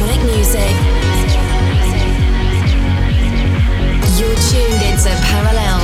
electronic music. You're tuned into Parallel.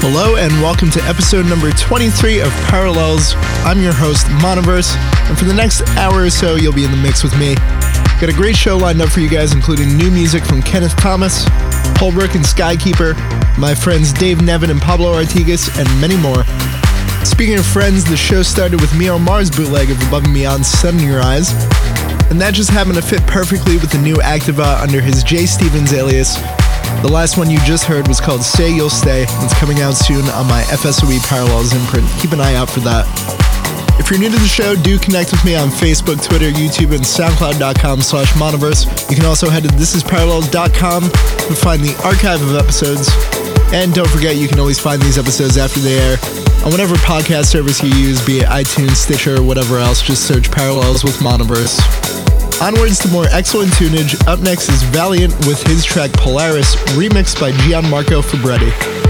Hello and welcome to episode number 23 of Parallels. I'm your host, Monoverse, and for the next hour or so, you'll be in the mix with me. Got a great show lined up for you guys, including new music from Kenneth Thomas, Holbrook and Skykeeper, my friends Dave Neven and Pablo Artigas, and many more. Speaking of friends, the show started with Mio Mars bootleg of Above and Beyond Sun in Your Eyes, and that just happened to fit perfectly with the new Activa under his J. Stevens alias, the last one you just heard was called Stay You'll Stay. It's coming out soon on my FSOE Parallels imprint. Keep an eye out for that. If you're new to the show, do connect with me on Facebook, Twitter, YouTube, and SoundCloud.com slash Monoverse. You can also head to thisisparallels.com to find the archive of episodes. And don't forget, you can always find these episodes after they air on whatever podcast service you use, be it iTunes, Stitcher, or whatever else. Just search Parallels with Monoverse. Onwards to more excellent tunage. Up next is Valiant with his track Polaris, remixed by Gianmarco Fabretti.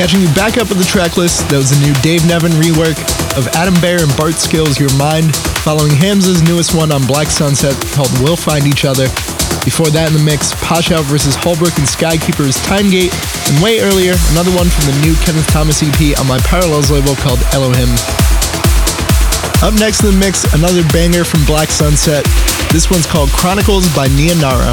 Catching you back up with the track list, that was a new Dave Neven rework of Adam Beyer and Bart Skils Your Mind, following Hamza's newest one on Black Sunset called We'll Find Each Other. Before that in the mix, Posh Out versus Holbrook and Skykeeper's Timegate, and way earlier, another one from the new Kenneth Thomas EP on my Parallels label called Elohim. Up next in the mix, another banger from Black Sunset. This one's called Chronicles by Nia Nara.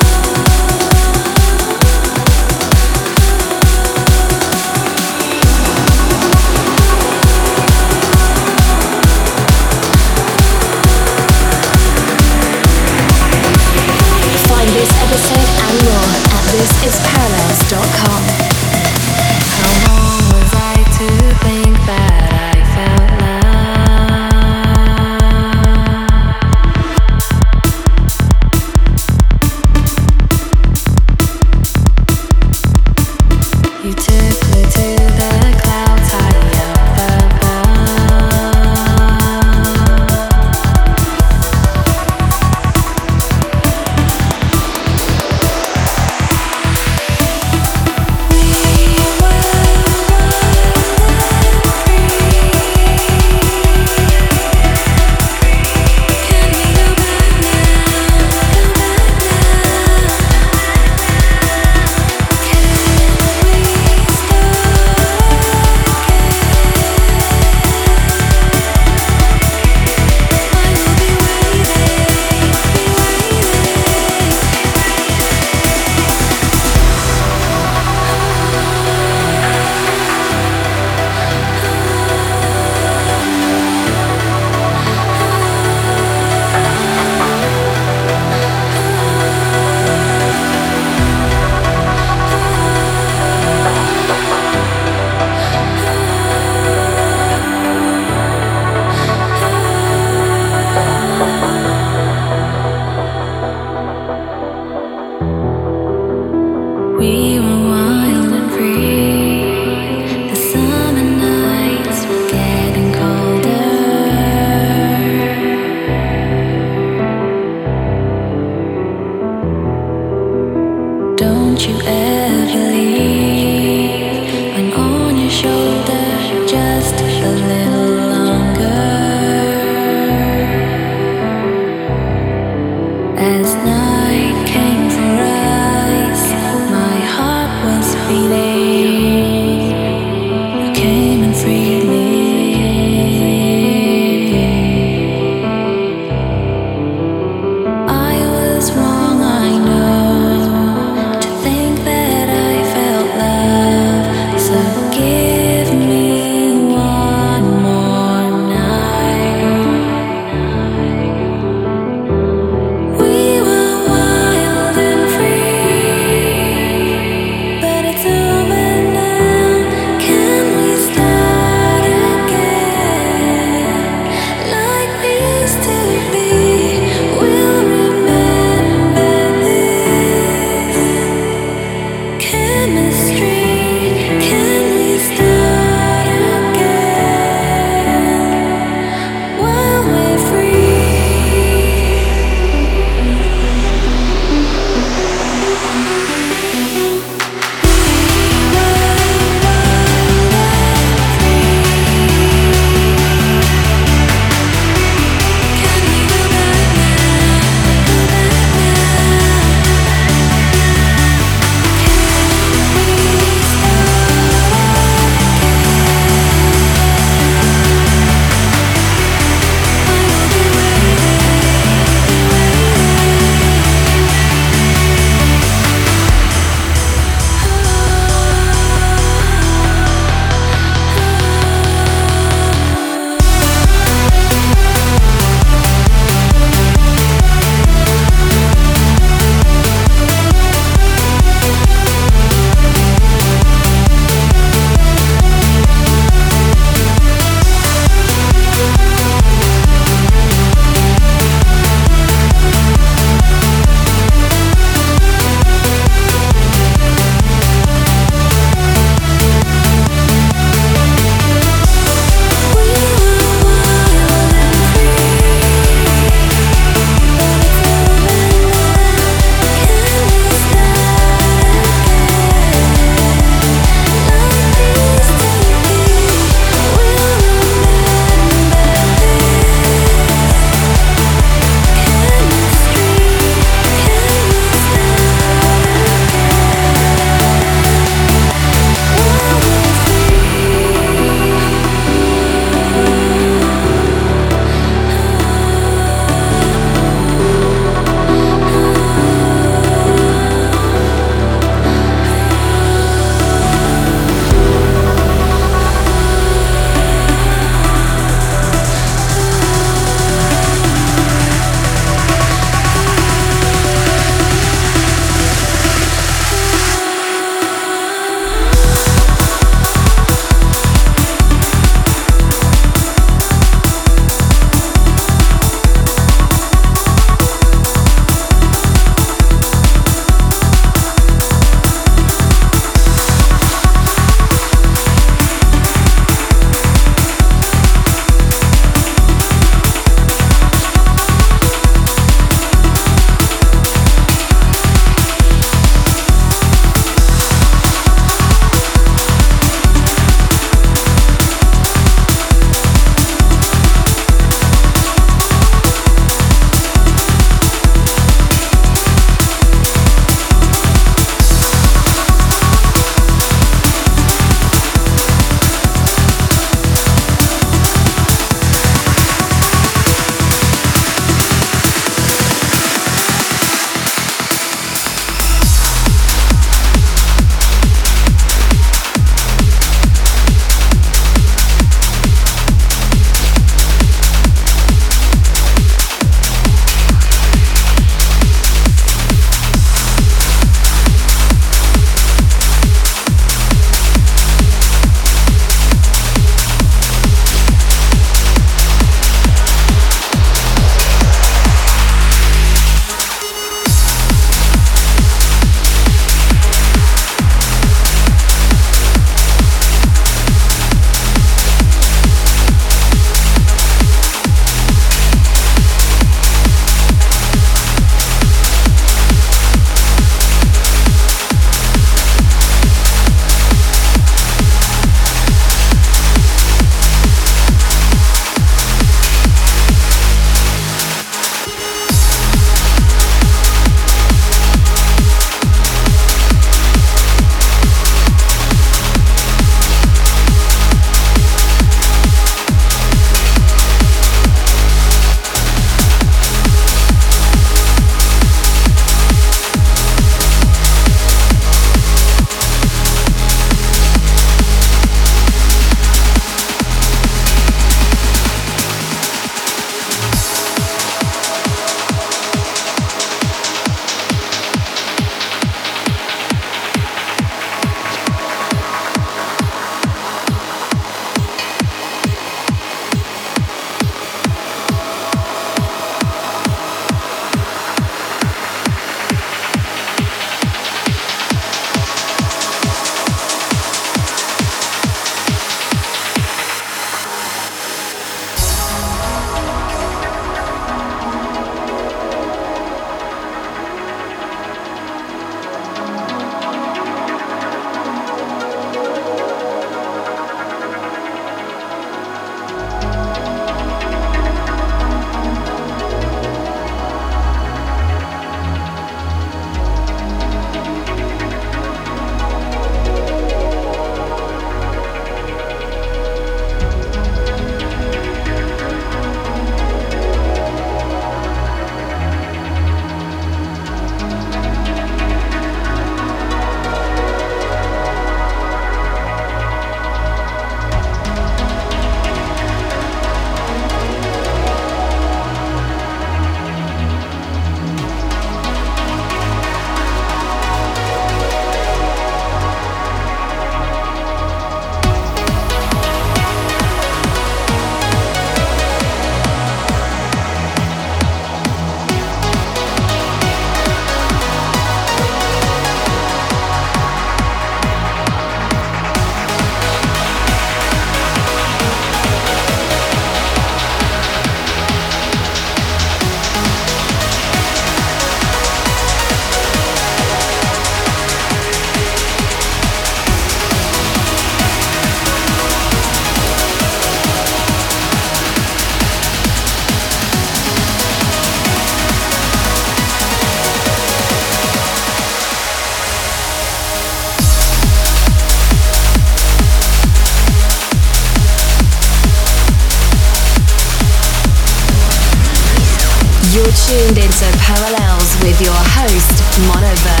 Monoverse.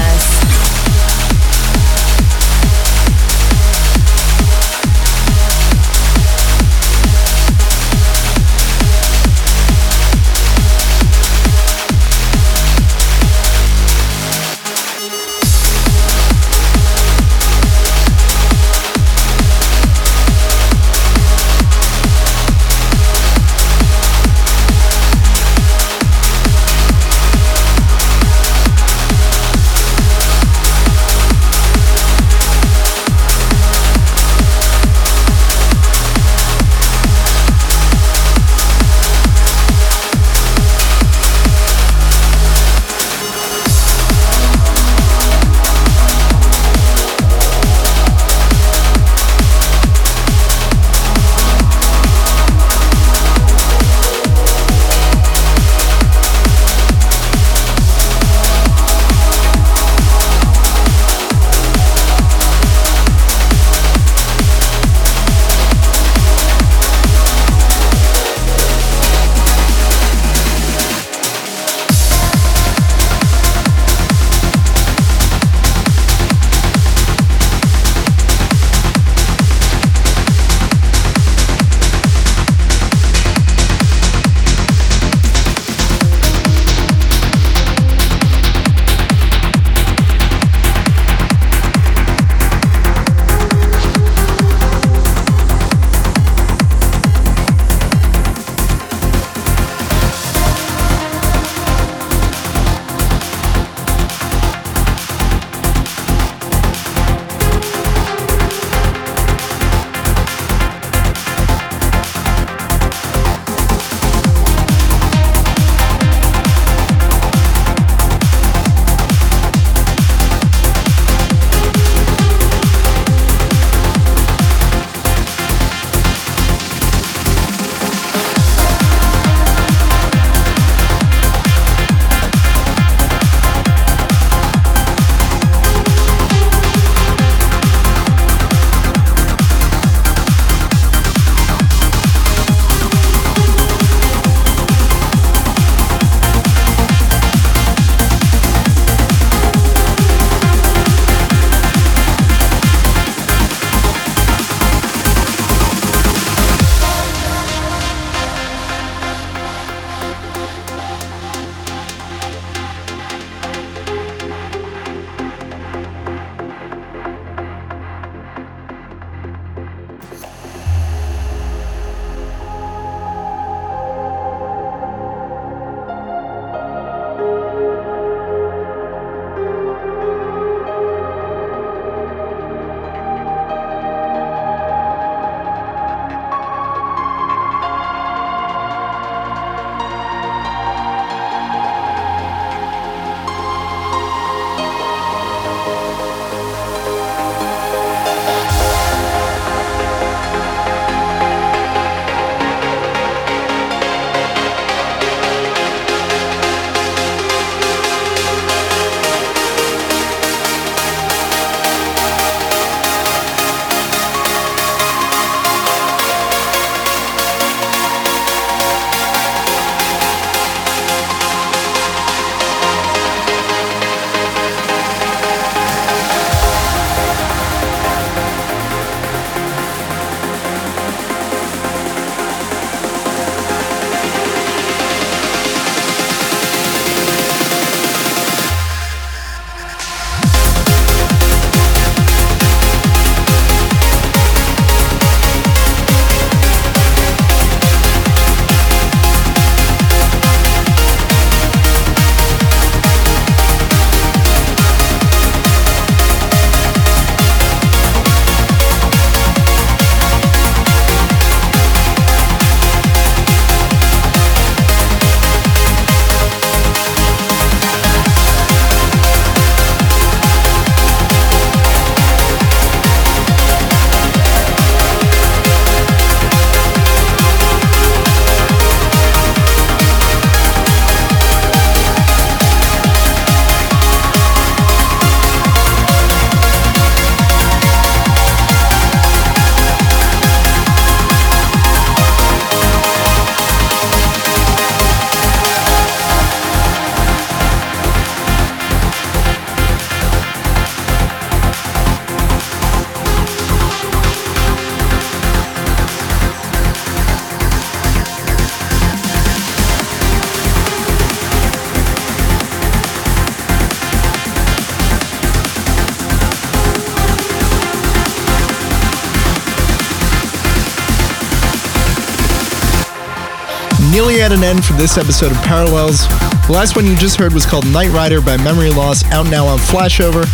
Nearly at an end for this episode of Parallels. The last one you just heard was called Night Rider by Memory Loss, out now on Flashover.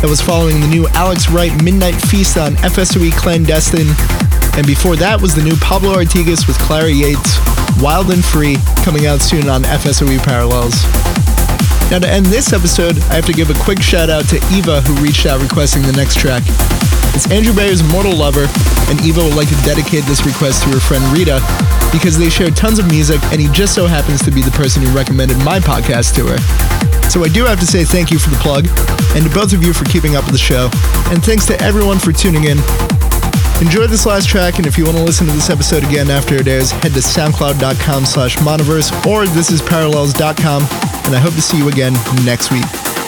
That was following the new Alex Wright Midnight Feast on FSOE Clandestine. And before that was the new Pablo Artigas with Clara Yates, Wild and Free, coming out soon on FSOE Parallels. Now, to end this episode, I have to give a quick shout out to Eva, who reached out requesting the next track. It's Andrew Bayer's Mortal Lover, and Eva would like to dedicate this request to her friend Rita because they share tons of music, and he just so happens to be the person who recommended my podcast to her. So I do have to say thank you for the plug, and to both of you for keeping up with the show, and thanks to everyone for tuning in. Enjoy this last track, and if you want to listen to this episode again after it airs, head to soundcloud.com slash monoverse or thisisparallels.com, and I hope to see you again next week.